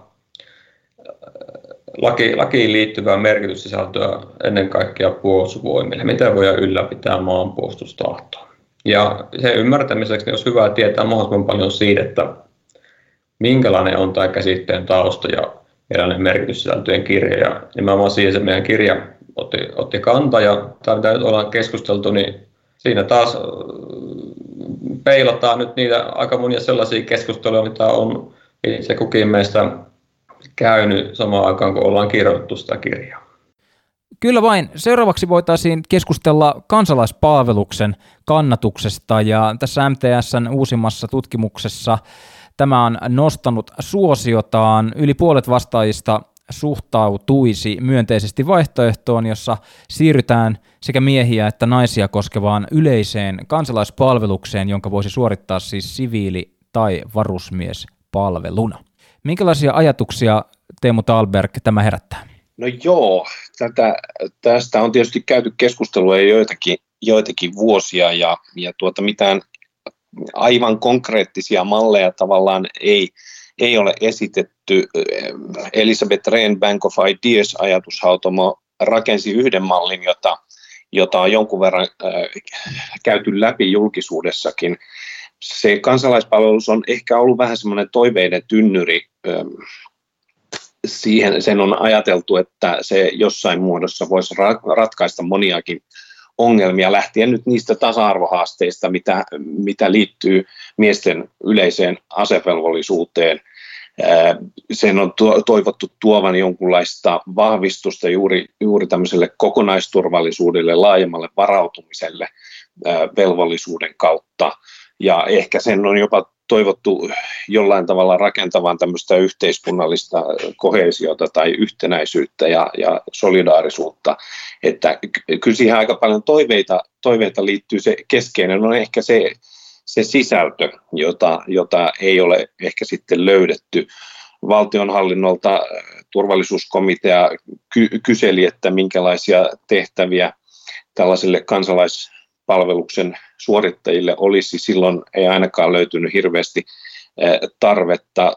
laki, lakiin liittyvää merkityssisältöä ennen kaikkea puolustusvoimille. Miten voidaan ylläpitää maanpuolustustahtoa. Ja sen ymmärtämiseksi niin olisi hyvä tietää mahdollisimman paljon siitä, että minkälainen on tämä käsitteen tausta ja erilainen merkityssisältöjen kirja. Ja nimenomaan siihen se meidän kirja otti, otti kantaa ja tämä mitä nyt ollaan keskusteltu, niin siinä taas peilataan nyt niitä aika monia sellaisia keskusteluja, mitä on itse kukin meistä käynyt samaan aikaan, kun ollaan kirjoitettu sitä kirjaa. Kyllä vain. Seuraavaksi voitaisiin keskustella kansalaispalveluksen kannatuksesta ja tässä MTSn uusimmassa tutkimuksessa tämä on nostanut suosiotaan. Yli puolet vastaajista suhtautuisi myönteisesti vaihtoehtoon, jossa siirrytään sekä miehiä että naisia koskevaan yleiseen kansalaispalvelukseen, jonka voisi suorittaa siis siviili- tai varusmiespalveluna. Minkälaisia ajatuksia Teemu Talberg tämä herättää? No joo, tätä, tästä on tietysti käyty keskustelua jo joitakin, joitakin vuosia ja, ja tuota, mitään aivan konkreettisia malleja tavallaan ei, ei ole esitetty. Elisabeth Rehn Bank of Ideas ajatushautomo rakensi yhden mallin, jota, jota on jonkun verran äh, käyty läpi julkisuudessakin. Se kansalaispalvelus on ehkä ollut vähän semmoinen toiveiden tynnyri. Ähm, siihen sen on ajateltu, että se jossain muodossa voisi ratkaista moniakin ongelmia lähtien nyt niistä tasa-arvohaasteista, mitä, mitä liittyy miesten yleiseen asevelvollisuuteen sen on toivottu tuovan jonkunlaista vahvistusta juuri, juuri tämmöiselle kokonaisturvallisuudelle, laajemmalle varautumiselle velvollisuuden kautta. Ja ehkä sen on jopa toivottu jollain tavalla rakentavan tämmöistä yhteiskunnallista kohesiota tai yhtenäisyyttä ja, ja solidaarisuutta. Että kyllä siihen aika paljon toiveita, toiveita liittyy. Se keskeinen on ehkä se, se sisältö, jota, jota ei ole ehkä sitten löydetty. Valtionhallinnolta turvallisuuskomitea ky- kyseli, että minkälaisia tehtäviä tällaiselle kansalais palveluksen suorittajille olisi. Silloin ei ainakaan löytynyt hirveästi eh, tarvetta.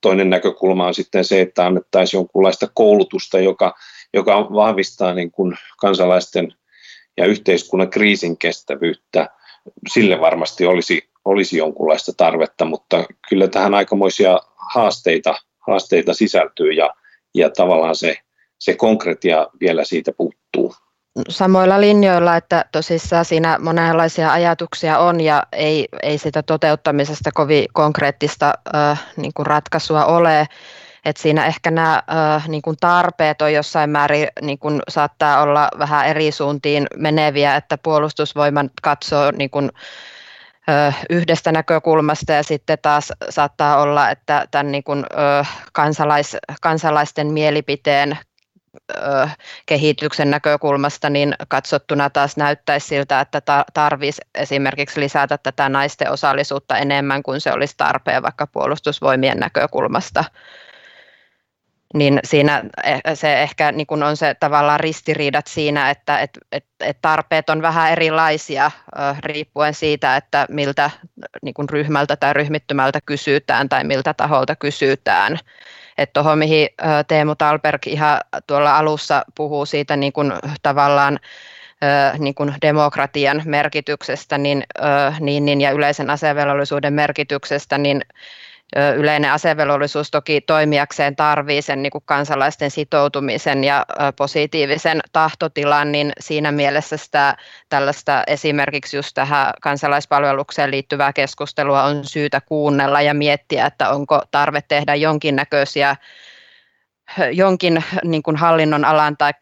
Toinen näkökulma on sitten se, että annettaisiin jonkunlaista koulutusta, joka, joka vahvistaa niin kuin kansalaisten ja yhteiskunnan kriisin kestävyyttä. Sille varmasti olisi, olisi jonkunlaista tarvetta, mutta kyllä tähän aikamoisia haasteita, haasteita sisältyy ja, ja tavallaan se, se konkretia vielä siitä puuttuu samoilla linjoilla, että tosissaan siinä monenlaisia ajatuksia on ja ei, ei sitä toteuttamisesta kovin konkreettista äh, niin kuin ratkaisua ole. Et siinä ehkä nämä äh, niin kuin tarpeet on jossain määrin niin kuin saattaa olla vähän eri suuntiin meneviä, että puolustusvoimat katsoo niin kuin, yhdestä näkökulmasta ja sitten taas saattaa olla, että tämän niin kuin, kansalais, kansalaisten mielipiteen kehityksen näkökulmasta niin katsottuna taas näyttäisi siltä, että tarvitsisi esimerkiksi lisätä tätä naisten osallisuutta enemmän kuin se olisi tarpeen vaikka puolustusvoimien näkökulmasta. Niin siinä e, se ehkä niin kuin on se tavallaan ristiriidat siinä, että et, et, et tarpeet on vähän erilaisia riippuen siitä, että miltä niin kuin ryhmältä tai ryhmittymältä kysytään tai miltä taholta kysytään. Että tuohon, mihin Teemu Talberg ihan tuolla alussa puhuu siitä niin kuin tavallaan niin kuin demokratian merkityksestä niin, niin, niin, ja yleisen asevelvollisuuden merkityksestä, niin yleinen asevelvollisuus toki toimijakseen tarvii sen niin kuin kansalaisten sitoutumisen ja positiivisen tahtotilan, niin siinä mielessä sitä tällaista esimerkiksi just tähän kansalaispalvelukseen liittyvää keskustelua on syytä kuunnella ja miettiä, että onko tarve tehdä jonkinnäköisiä jonkin niin kuin hallinnon alan tai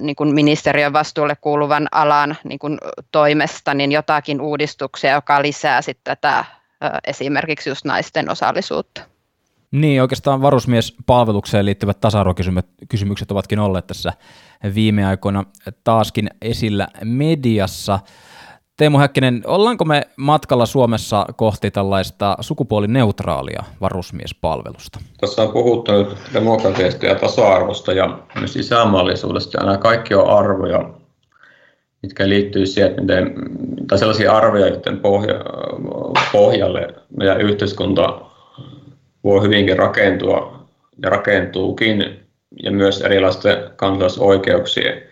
niin kuin ministeriön vastuulle kuuluvan alan niin kuin toimesta niin jotakin uudistuksia, joka lisää sitten tätä esimerkiksi just naisten osallisuutta. Niin, oikeastaan varusmiespalvelukseen liittyvät tasa-arvokysymykset ovatkin olleet tässä viime aikoina taaskin esillä mediassa. Teemu Häkkinen, ollaanko me matkalla Suomessa kohti tällaista sukupuolineutraalia varusmiespalvelusta? Tässä on puhuttu nyt demokratiasta ja tasa-arvosta ja myös isänmaallisuudesta, ja nämä kaikki on arvoja, mitkä liittyy siihen, että miten, tai sellaisia joiden pohja, pohjalle meidän yhteiskunta voi hyvinkin rakentua ja rakentuukin, ja myös erilaisten kansalaisoikeuksien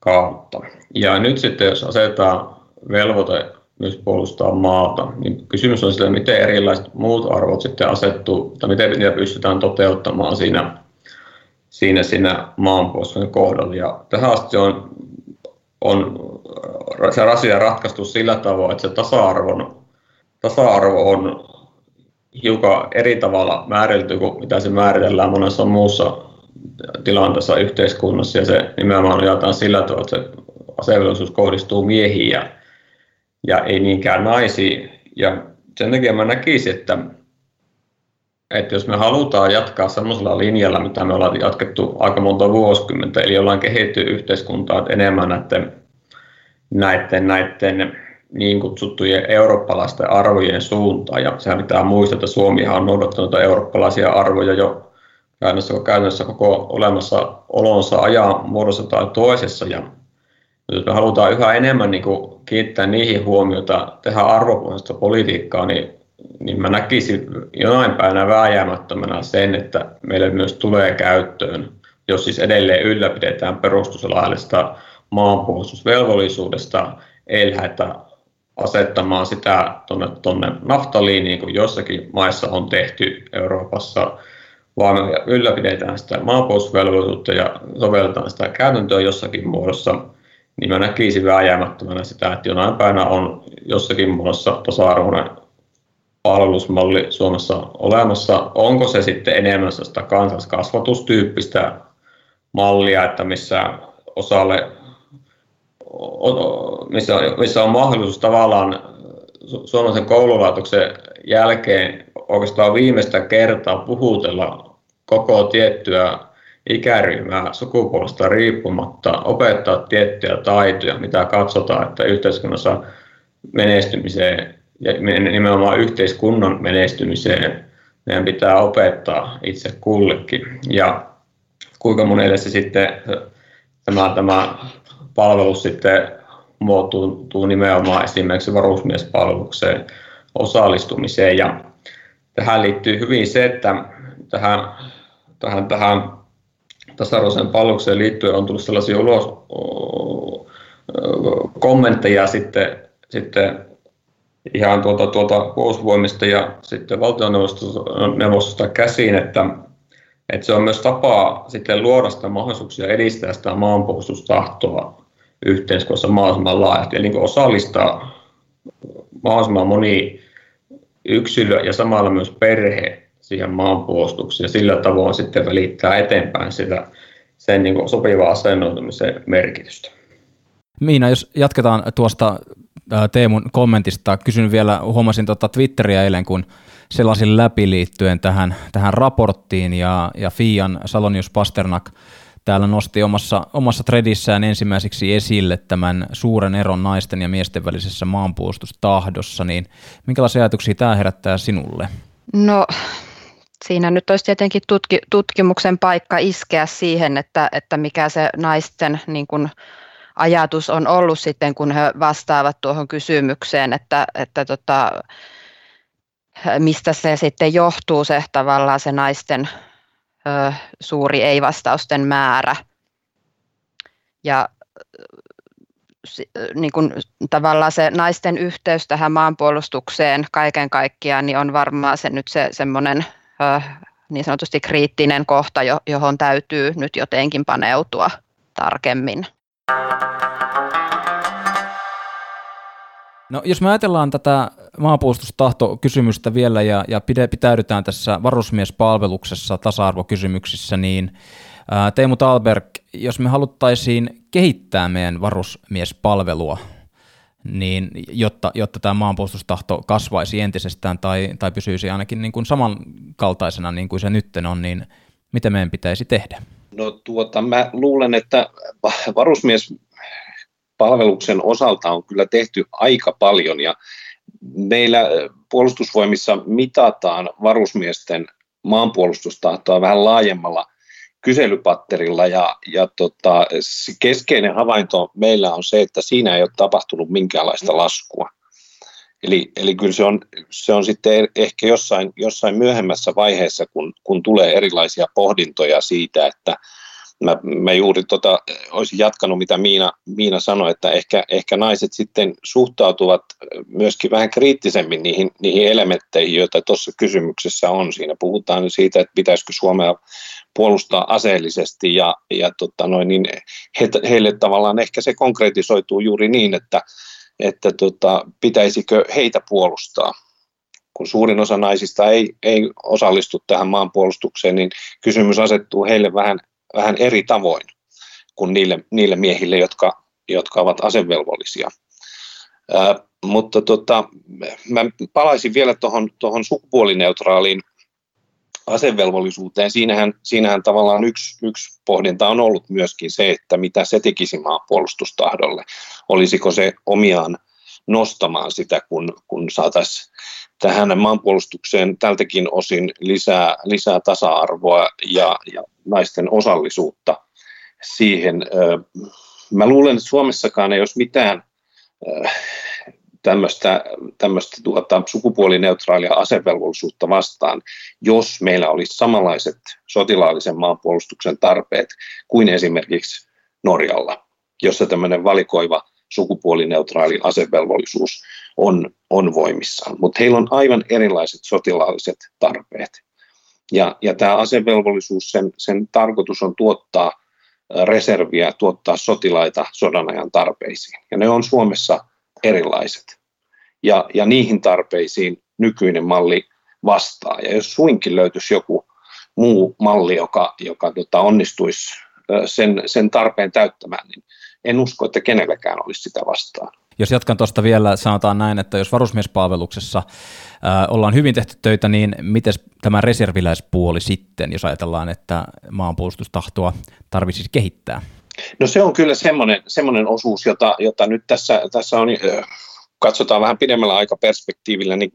kautta. Ja nyt sitten, jos asetetaan velvoite myös puolustaa maata, niin kysymys on sitä, miten erilaiset muut arvot sitten asettuu, tai miten niitä pystytään toteuttamaan siinä, siinä, siinä maanpuolustuksen kohdalla. Ja tähän asti on on se asia ratkaistu sillä tavoin, että se tasa-arvon, tasa-arvo on hiukan eri tavalla määritelty kuin mitä se määritellään monessa muussa tilanteessa yhteiskunnassa ja se nimenomaan jaetaan sillä tavalla, että se asevelvollisuus kohdistuu miehiin ja, ja ei niinkään naisiin. Ja sen takia mä näkisin, että, että jos me halutaan jatkaa sellaisella linjalla, mitä me ollaan jatkettu aika monta vuosikymmentä, eli ollaan kehittyy yhteiskuntaa enemmän näiden, näiden, näiden niin kutsuttujen eurooppalaisten arvojen suuntaan. Ja sehän pitää muistaa, että Suomihan on noudattanut eurooppalaisia arvoja jo käytännössä, käytännössä koko olemassa olonsa ajan muodossa tai toisessa. Ja jos me halutaan yhä enemmän niin kuin kiinnittää niihin huomiota, tehdä arvopohjaista politiikkaa, niin niin mä näkisin jonain päivänä vääjäämättömänä sen, että meille myös tulee käyttöön, jos siis edelleen ylläpidetään perustuslaillista maanpuolustusvelvollisuudesta, ei lähdetä asettamaan sitä tuonne, tuonne naftaliiniin, niin kuin jossakin maissa on tehty Euroopassa, vaan me ylläpidetään sitä maanpuolustusvelvollisuutta ja sovelletaan sitä käytäntöä jossakin muodossa, niin mä näkisin vääjäämättömänä sitä, että jonain päivänä on jossakin muodossa tasa-arvoinen palvelusmalli Suomessa olemassa. Onko se sitten enemmän sitä kansalliskasvatustyyppistä mallia, että missä osalle, missä, missä on mahdollisuus tavallaan suomalaisen koululaitoksen jälkeen oikeastaan viimeistä kertaa puhutella koko tiettyä ikäryhmää sukupuolesta riippumatta, opettaa tiettyjä taitoja, mitä katsotaan, että yhteiskunnassa menestymiseen ja nimenomaan yhteiskunnan menestymiseen meidän pitää opettaa itse kullekin. Ja kuinka monelle se sitten tämä, tämä palvelus sitten muotoutuu nimenomaan esimerkiksi varusmiespalvelukseen osallistumiseen. Ja tähän liittyy hyvin se, että tähän, tähän, tähän tasa-arvoiseen palvelukseen liittyen on tullut sellaisia ulos kommentteja sitten, sitten ihan tuolta, tuolta puolustusvoimista ja sitten valtioneuvostosta käsiin, että, että se on myös tapa sitten luoda sitä mahdollisuuksia edistää sitä maanpuolustustahtoa yhteiskunnassa mahdollisimman laajasti, eli niin osallistaa mahdollisimman moni yksilö ja samalla myös perhe siihen maanpuolustukseen ja sillä tavoin sitten välittää eteenpäin sitä sen niin sopivaa asennoitumisen merkitystä. Miina, jos jatketaan tuosta Teemun kommentista, kysyn vielä, huomasin tuota Twitteriä eilen, kun sellaisin läpi liittyen tähän, tähän raporttiin ja, ja Fian Salonius Pasternak täällä nosti omassa, omassa threadissään ensimmäiseksi esille tämän suuren eron naisten ja miesten välisessä maanpuolustustahdossa, niin minkälaisia ajatuksia tämä herättää sinulle? No siinä nyt olisi tietenkin tutki, tutkimuksen paikka iskeä siihen, että, että mikä se naisten niin kuin, ajatus on ollut sitten, kun he vastaavat tuohon kysymykseen, että, että tota, mistä se sitten johtuu se tavallaan se naisten ö, suuri ei-vastausten määrä. Ja niin kuin, tavallaan se naisten yhteys tähän maanpuolustukseen kaiken kaikkiaan niin on varmaan se nyt se semmoinen niin sanotusti kriittinen kohta, johon täytyy nyt jotenkin paneutua tarkemmin. No, jos me ajatellaan tätä maanpuolustustahtokysymystä vielä ja, ja pitäydytään tässä varusmiespalveluksessa tasa-arvokysymyksissä, niin ää, Teemu Talberg, jos me haluttaisiin kehittää meidän varusmiespalvelua, niin jotta, jotta tämä maanpuolustustahto kasvaisi entisestään tai, tai pysyisi ainakin niin kuin samankaltaisena niin kuin se nyt on, niin mitä meidän pitäisi tehdä? No tuota, mä luulen, että varusmies palveluksen osalta on kyllä tehty aika paljon ja meillä puolustusvoimissa mitataan varusmiesten maanpuolustustahtoa vähän laajemmalla kyselypatterilla ja, ja tota, keskeinen havainto meillä on se, että siinä ei ole tapahtunut minkäänlaista laskua. Eli, eli kyllä se on, se on sitten ehkä jossain, jossain myöhemmässä vaiheessa, kun, kun tulee erilaisia pohdintoja siitä, että mä, mä juuri tota, olisin jatkanut, mitä Miina, Miina sanoi, että ehkä, ehkä naiset sitten suhtautuvat myöskin vähän kriittisemmin niihin, niihin elementteihin, joita tuossa kysymyksessä on. Siinä puhutaan siitä, että pitäisikö Suomea puolustaa aseellisesti ja, ja tota noin, niin he, heille tavallaan ehkä se konkretisoituu juuri niin, että, että tota, pitäisikö heitä puolustaa. Kun suurin osa naisista ei, ei osallistu tähän maanpuolustukseen, niin kysymys asettuu heille vähän, vähän eri tavoin kuin niille, niille miehille, jotka, jotka ovat asevelvollisia. Ää, mutta tota, mä palaisin vielä tuohon sukupuolineutraaliin asevelvollisuuteen, siinähän, siinähän tavallaan yksi, yksi pohdinta on ollut myöskin se, että mitä se tekisi maanpuolustustahdolle. Olisiko se omiaan nostamaan sitä, kun, kun saataisiin tähän maanpuolustukseen tältäkin osin lisää, lisää tasa-arvoa ja, ja naisten osallisuutta siihen. Mä luulen, että Suomessakaan ei olisi mitään tämmöistä, tämmöistä tuota, sukupuolineutraalia asevelvollisuutta vastaan, jos meillä olisi samanlaiset sotilaallisen maanpuolustuksen tarpeet kuin esimerkiksi Norjalla, jossa tämmöinen valikoiva sukupuolineutraali asevelvollisuus on, on voimissaan. Mutta heillä on aivan erilaiset sotilaalliset tarpeet. Ja, ja tämä asevelvollisuus, sen, sen tarkoitus on tuottaa reserviä, tuottaa sotilaita sodanajan tarpeisiin. Ja ne on Suomessa erilaiset. Ja, ja niihin tarpeisiin nykyinen malli vastaa. Ja jos suinkin löytyisi joku muu malli, joka, joka tota, onnistuisi sen, sen tarpeen täyttämään, niin en usko, että kenelläkään olisi sitä vastaan. Jos jatkan tuosta vielä, sanotaan näin, että jos varusmiespalveluksessa äh, ollaan hyvin tehty töitä, niin miten tämä reserviläispuoli sitten, jos ajatellaan, että maanpuolustustahtoa tarvitsisi kehittää? No se on kyllä semmoinen, semmoinen osuus, jota, jota nyt tässä, tässä on, katsotaan vähän pidemmällä aikaperspektiivillä, niin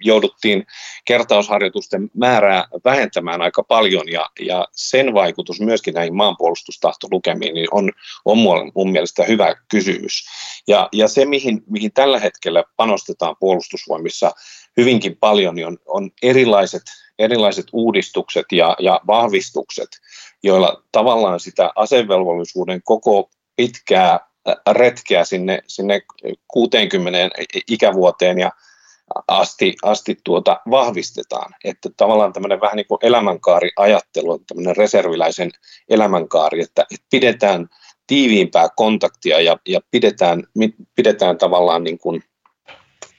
jouduttiin kertausharjoitusten määrää vähentämään aika paljon ja, ja sen vaikutus myöskin näihin maanpuolustustahtolukemiin niin on, on mun mielestä hyvä kysymys. Ja, ja se, mihin, mihin tällä hetkellä panostetaan puolustusvoimissa hyvinkin paljon, niin on, on erilaiset, erilaiset uudistukset ja, ja vahvistukset, joilla tavallaan sitä asevelvollisuuden koko pitkää retkeä sinne, sinne 60 ikävuoteen ja asti, asti tuota vahvistetaan. Että tavallaan tämmöinen vähän niin kuin elämänkaariajattelu, tämmöinen reserviläisen elämänkaari, että, että pidetään tiiviimpää kontaktia ja, ja pidetään, pidetään tavallaan niin kuin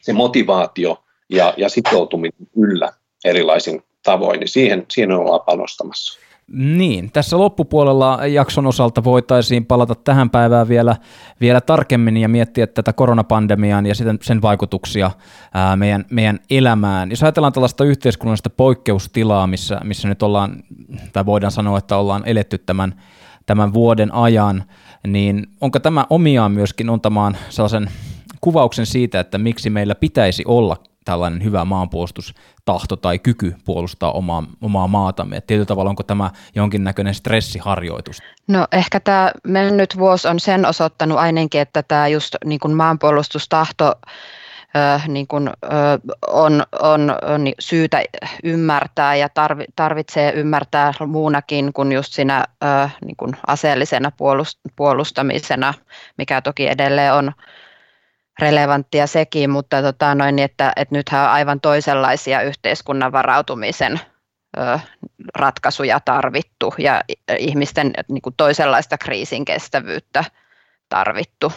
se motivaatio ja, ja sitoutuminen yllä erilaisin tavoin, niin siihen, siihen ollaan panostamassa. Niin, tässä loppupuolella jakson osalta voitaisiin palata tähän päivään vielä, vielä tarkemmin ja miettiä tätä koronapandemiaa ja sitten sen vaikutuksia ää, meidän, meidän elämään. Jos ajatellaan tällaista yhteiskunnallista poikkeustilaa, missä, missä nyt ollaan, tai voidaan sanoa, että ollaan eletty tämän, tämän vuoden ajan, niin onko tämä omiaan myöskin antamaan sellaisen kuvauksen siitä, että miksi meillä pitäisi olla tällainen hyvä maanpuolustustahto tai kyky puolustaa omaa, omaa maatamme? Et tietyllä tavalla onko tämä jonkinnäköinen stressiharjoitus? No ehkä tämä mennyt vuosi on sen osoittanut ainakin, että tämä just niin kuin maanpuolustustahto niin kuin, on, on, on syytä ymmärtää ja tarvitsee ymmärtää muunakin kuin just siinä niin kuin aseellisena puolustamisena, mikä toki edelleen on relevanttia sekin, mutta tota noin, että, että nythän on aivan toisenlaisia yhteiskunnan varautumisen ratkaisuja tarvittu ja ihmisten niin kuin toisenlaista kriisin kestävyyttä tarvittu.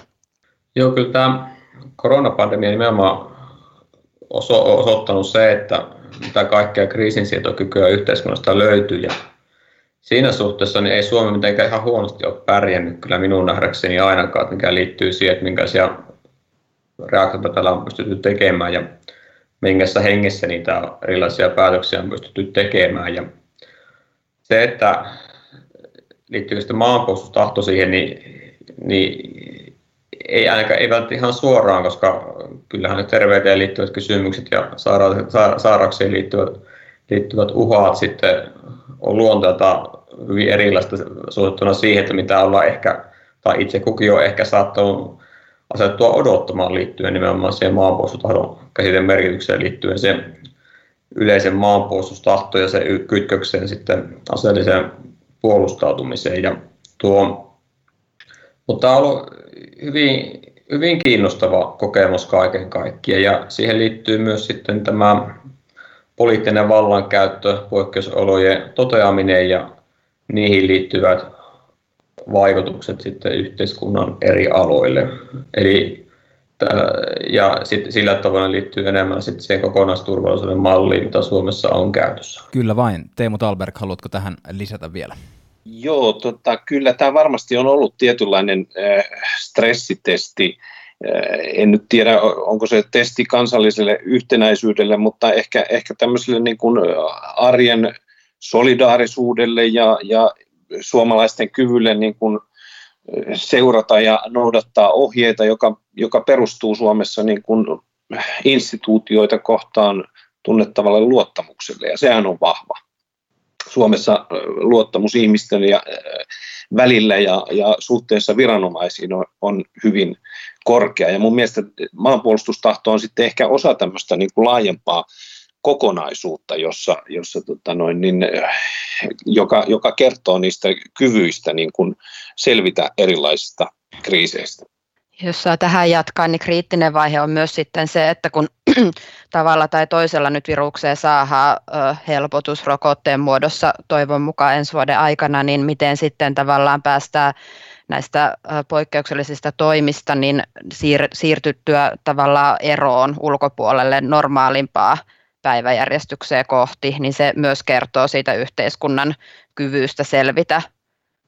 Joo, kyllä tämä koronapandemia nimenomaan oso- osoittanut se, että mitä kaikkea kriisinsietokykyä yhteiskunnasta löytyy ja siinä suhteessa niin ei Suomi mitenkään ihan huonosti ole pärjännyt kyllä minun nähdäkseni ainakaan, mikä liittyy siihen, että minkälaisia reaktiota tällä on pystytty tekemään ja minkässä hengessä niitä erilaisia päätöksiä on pystytty tekemään. Ja se, että liittyykö sitten maanpuolustustahto siihen, niin, niin ei ainakaan ei välttämättä ihan suoraan, koska kyllähän ne terveyteen liittyvät kysymykset ja sairauksiin liittyvät, liittyvät uhat sitten on luonteelta hyvin erilaista suhtettuna siihen, että mitä ollaan ehkä, tai itse kukin on ehkä saattanut asettua odottamaan liittyen nimenomaan siihen maanpuolustustahdon käsitteen merkitykseen liittyen siihen yleisen maanpuolustustahto ja se kytkökseen sitten aseelliseen puolustautumiseen. Ja tuo, mutta tämä on ollut hyvin, hyvin kiinnostava kokemus kaiken kaikkiaan ja siihen liittyy myös sitten tämä poliittinen vallankäyttö, poikkeusolojen toteaminen ja niihin liittyvät vaikutukset sitten yhteiskunnan eri aloille. Eli ja sit, sillä tavalla liittyy enemmän sitten siihen kokonaisturvallisuuden malliin, mitä Suomessa on käytössä. Kyllä vain. Teemu Talberg, haluatko tähän lisätä vielä? Joo, tota, kyllä tämä varmasti on ollut tietynlainen äh, stressitesti. Äh, en nyt tiedä, onko se testi kansalliselle yhtenäisyydelle, mutta ehkä, ehkä tämmöiselle niin kuin arjen solidaarisuudelle ja, ja suomalaisten kyvylle niin kuin seurata ja noudattaa ohjeita, joka, joka perustuu Suomessa niin kuin instituutioita kohtaan tunnettavalle luottamukselle, ja sehän on vahva. Suomessa luottamus ihmisten ja, välillä ja, ja suhteessa viranomaisiin on, on hyvin korkea. Ja mun mielestä maanpuolustustahto on sitten ehkä osa tämmöistä niin kuin laajempaa kokonaisuutta, jossa, jossa tota noin, niin, joka, joka kertoo niistä kyvyistä niin kuin selvitä erilaisista kriiseistä. Jos saa tähän jatkaa, niin kriittinen vaihe on myös sitten se, että kun tavalla tai toisella nyt virukseen saadaan helpotus rokotteen muodossa toivon mukaan ensi vuoden aikana, niin miten sitten tavallaan päästään näistä poikkeuksellisista toimista, niin siir- siirtyttyä tavallaan eroon ulkopuolelle normaalimpaa päiväjärjestykseen kohti, niin se myös kertoo siitä yhteiskunnan kyvystä selvitä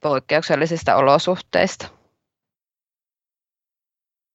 poikkeuksellisista olosuhteista.